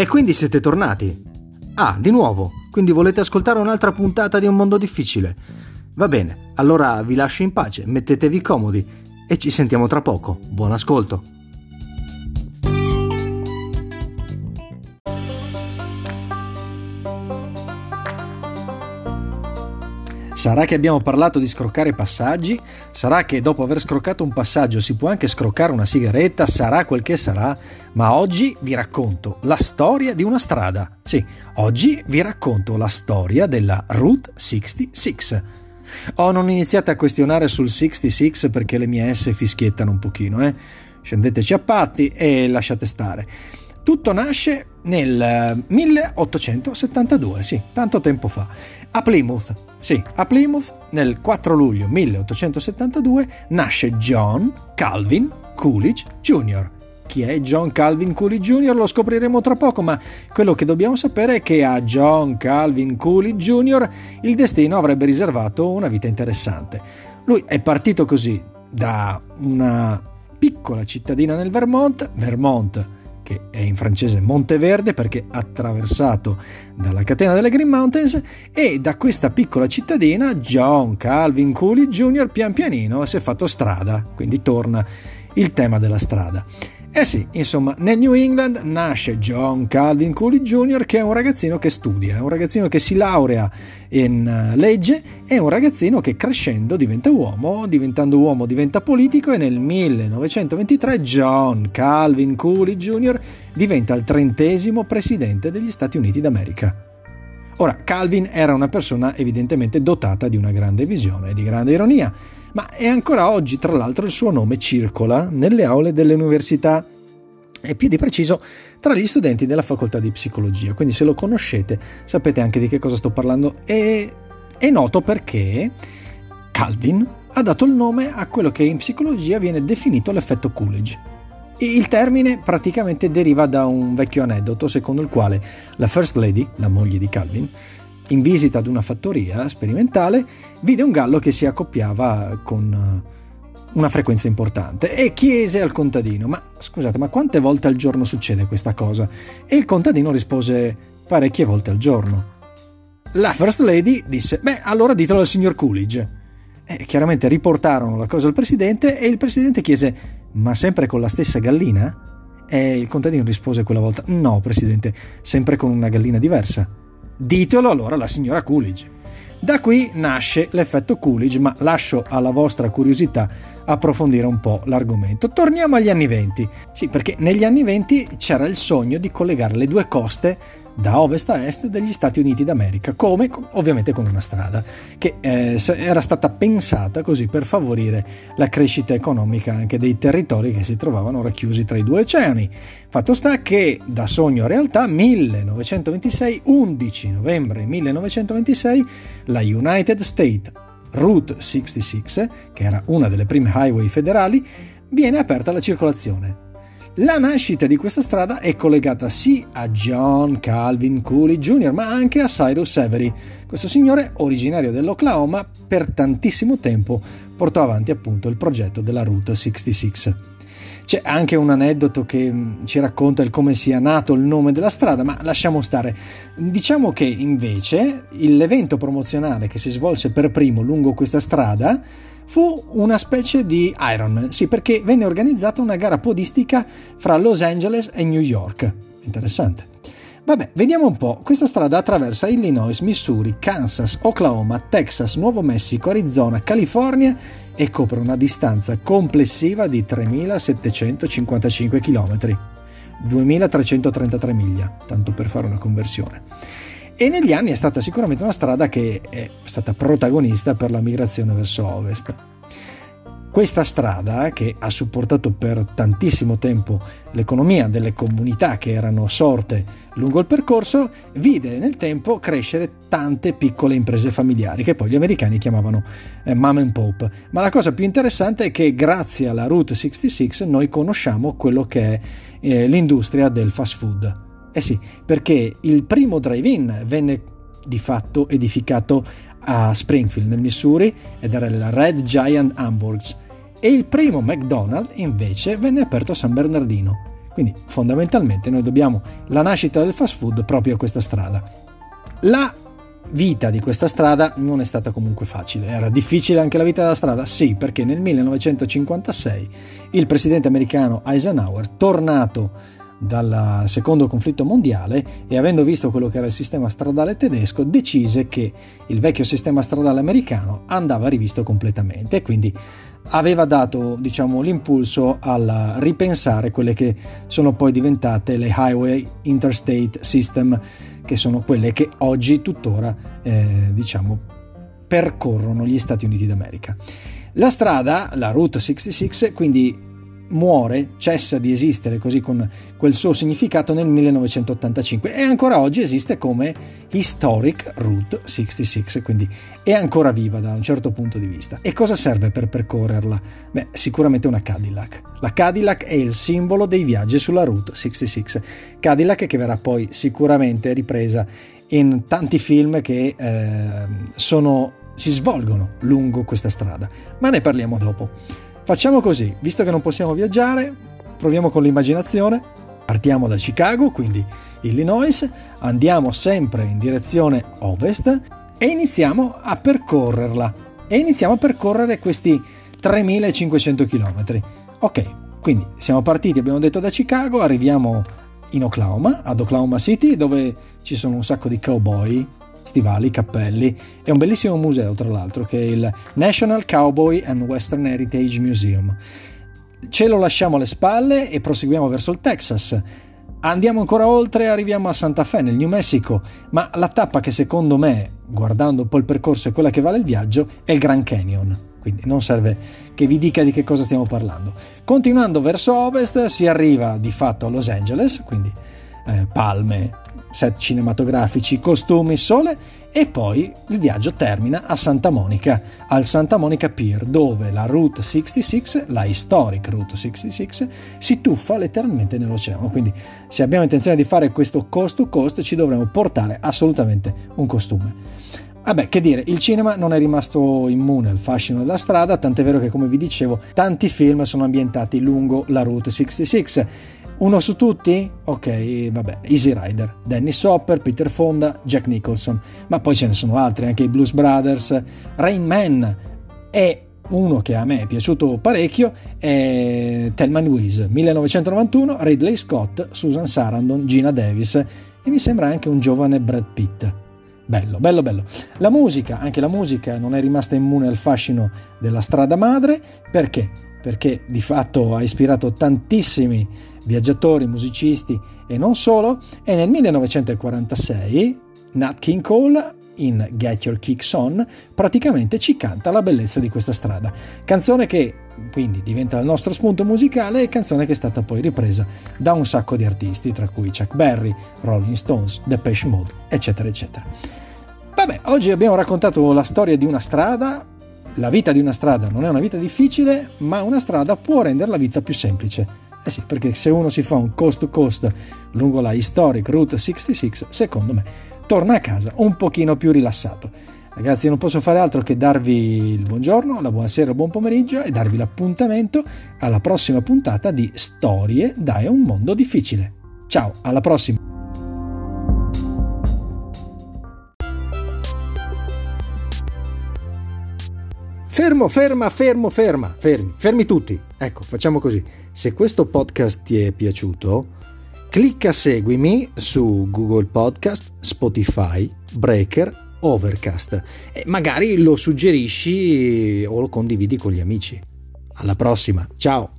E quindi siete tornati? Ah, di nuovo, quindi volete ascoltare un'altra puntata di Un mondo difficile? Va bene, allora vi lascio in pace, mettetevi comodi e ci sentiamo tra poco. Buon ascolto! Sarà che abbiamo parlato di scroccare passaggi? Sarà che dopo aver scroccato un passaggio si può anche scroccare una sigaretta? Sarà quel che sarà? Ma oggi vi racconto la storia di una strada. Sì, oggi vi racconto la storia della Route 66. Oh, non iniziate a questionare sul 66 perché le mie S fischiettano un pochino, eh? Scendeteci a patti e lasciate stare. Tutto nasce nel 1872, sì, tanto tempo fa, a Plymouth. Sì, a Plymouth nel 4 luglio 1872 nasce John Calvin Coolidge Jr. Chi è John Calvin Coolidge Jr. lo scopriremo tra poco, ma quello che dobbiamo sapere è che a John Calvin Coolidge Jr. il destino avrebbe riservato una vita interessante. Lui è partito così da una piccola cittadina nel Vermont, Vermont che è in francese Monteverde perché attraversato dalla catena delle Green Mountains e da questa piccola cittadina John Calvin Coolidge Jr. pian pianino si è fatto strada, quindi torna il tema della strada. Eh sì, insomma, nel New England nasce John Calvin Coolidge Jr., che è un ragazzino che studia, un ragazzino che si laurea in eh, legge, è un ragazzino che crescendo diventa uomo, diventando uomo diventa politico e nel 1923 John Calvin Coolidge Jr. diventa il trentesimo presidente degli Stati Uniti d'America. Ora, Calvin era una persona evidentemente dotata di una grande visione e di grande ironia, ma è ancora oggi, tra l'altro, il suo nome circola nelle aule delle università e più di preciso tra gli studenti della facoltà di psicologia. Quindi se lo conoscete sapete anche di che cosa sto parlando e è noto perché Calvin ha dato il nome a quello che in psicologia viene definito l'effetto Coolidge. Il termine praticamente deriva da un vecchio aneddoto secondo il quale la First Lady, la moglie di Calvin, in visita ad una fattoria sperimentale, vide un gallo che si accoppiava con eh, una frequenza importante e chiese al contadino: Ma scusate, ma quante volte al giorno succede questa cosa? E il contadino rispose: Parecchie volte al giorno. La First Lady disse: Beh, allora ditelo al signor Coolidge. E chiaramente riportarono la cosa al presidente e il presidente chiese: ma sempre con la stessa gallina? E il contadino rispose quella volta: No, presidente, sempre con una gallina diversa. Ditelo allora alla signora Coolidge. Da qui nasce l'effetto Coolidge, ma lascio alla vostra curiosità approfondire un po' l'argomento. Torniamo agli anni venti. Sì, perché negli anni venti c'era il sogno di collegare le due coste da ovest a est degli Stati Uniti d'America, come ovviamente con una strada che eh, era stata pensata così per favorire la crescita economica anche dei territori che si trovavano racchiusi tra i due oceani. Fatto sta che da sogno a realtà 1926, 11 novembre 1926, la United States Route 66, che era una delle prime highway federali, viene aperta alla circolazione. La nascita di questa strada è collegata sì a John Calvin Coolidge Jr., ma anche a Cyrus Avery. Questo signore, originario dell'Oklahoma, per tantissimo tempo portò avanti appunto il progetto della Route 66. C'è anche un aneddoto che mm, ci racconta il come sia nato il nome della strada, ma lasciamo stare. Diciamo che invece l'evento promozionale che si svolse per primo lungo questa strada fu una specie di Ironman, sì, perché venne organizzata una gara podistica fra Los Angeles e New York. Interessante. Vabbè, vediamo un po'. Questa strada attraversa Illinois, Missouri, Kansas, Oklahoma, Texas, Nuovo Messico, Arizona, California e copre una distanza complessiva di 3.755 km, 2.333 miglia, tanto per fare una conversione e negli anni è stata sicuramente una strada che è stata protagonista per la migrazione verso ovest. Questa strada, che ha supportato per tantissimo tempo l'economia delle comunità che erano sorte lungo il percorso, vide nel tempo crescere tante piccole imprese familiari che poi gli americani chiamavano eh, mom and pop. Ma la cosa più interessante è che grazie alla Route 66 noi conosciamo quello che è eh, l'industria del fast food eh sì, perché il primo drive-in venne di fatto edificato a Springfield, nel Missouri, ed era il Red Giant Hamburgs, e il primo McDonald's invece venne aperto a San Bernardino. Quindi fondamentalmente noi dobbiamo la nascita del fast food proprio a questa strada. La vita di questa strada non è stata comunque facile. Era difficile anche la vita della strada? Sì, perché nel 1956 il presidente americano Eisenhower, tornato dal secondo conflitto mondiale e avendo visto quello che era il sistema stradale tedesco decise che il vecchio sistema stradale americano andava rivisto completamente e quindi aveva dato diciamo, l'impulso al ripensare quelle che sono poi diventate le Highway Interstate System che sono quelle che oggi tuttora eh, diciamo, percorrono gli Stati Uniti d'America. La strada, la Route 66, quindi muore, cessa di esistere così con quel suo significato nel 1985 e ancora oggi esiste come Historic Route 66, quindi è ancora viva da un certo punto di vista. E cosa serve per percorrerla? Beh, sicuramente una Cadillac. La Cadillac è il simbolo dei viaggi sulla Route 66. Cadillac che verrà poi sicuramente ripresa in tanti film che eh, sono, si svolgono lungo questa strada, ma ne parliamo dopo. Facciamo così, visto che non possiamo viaggiare, proviamo con l'immaginazione, partiamo da Chicago, quindi Illinois, andiamo sempre in direzione ovest e iniziamo a percorrerla. E iniziamo a percorrere questi 3500 km. Ok, quindi siamo partiti, abbiamo detto da Chicago, arriviamo in Oklahoma, ad Oklahoma City, dove ci sono un sacco di cowboy, stivali, cappelli. È un bellissimo museo, tra l'altro, che è il National Cowboy and Western Heritage Museum. Ce lo lasciamo alle spalle e proseguiamo verso il Texas. Andiamo ancora oltre e arriviamo a Santa Fe, nel New Mexico, ma la tappa che secondo me, guardando un po' il percorso, è quella che vale il viaggio, è il Grand Canyon. Quindi non serve che vi dica di che cosa stiamo parlando. Continuando verso ovest si arriva di fatto a Los Angeles, quindi eh, palme, set cinematografici, costumi, sole e poi il viaggio termina a Santa Monica, al Santa Monica Pier, dove la Route 66, la historic Route 66, si tuffa letteralmente nell'oceano. Quindi se abbiamo intenzione di fare questo cost to coast ci dovremo portare assolutamente un costume. Vabbè, che dire, il cinema non è rimasto immune al fascino della strada, tant'è vero che, come vi dicevo, tanti film sono ambientati lungo la Route 66 uno su tutti? Ok, vabbè, Easy Rider, Dennis Hopper, Peter Fonda, Jack Nicholson, ma poi ce ne sono altri, anche i Blues Brothers, Rain Man e uno che a me è piaciuto parecchio è Thelma Louise, 1991, Ridley Scott, Susan Sarandon, Gina Davis e mi sembra anche un giovane Brad Pitt. Bello, bello, bello. La musica, anche la musica non è rimasta immune al fascino della strada madre, perché? Perché di fatto ha ispirato tantissimi viaggiatori, musicisti e non solo, e nel 1946 Nat King Cole in Get Your Kicks On praticamente ci canta la bellezza di questa strada. Canzone che quindi diventa il nostro spunto musicale e canzone che è stata poi ripresa da un sacco di artisti, tra cui Chuck Berry, Rolling Stones, Depeche Mode, eccetera, eccetera. Vabbè, oggi abbiamo raccontato la storia di una strada. La vita di una strada non è una vita difficile, ma una strada può rendere la vita più semplice. Eh sì, perché se uno si fa un coast to coast lungo la Historic Route 66, secondo me torna a casa un pochino più rilassato. Ragazzi, non posso fare altro che darvi il buongiorno, la buonasera, il buon pomeriggio e darvi l'appuntamento alla prossima puntata di Storie da un mondo difficile. Ciao, alla prossima! Fermo, ferma, fermo, ferma, fermi, fermi tutti. Ecco, facciamo così. Se questo podcast ti è piaciuto, clicca seguimi su Google Podcast, Spotify, Breaker, Overcast e magari lo suggerisci o lo condividi con gli amici. Alla prossima, ciao!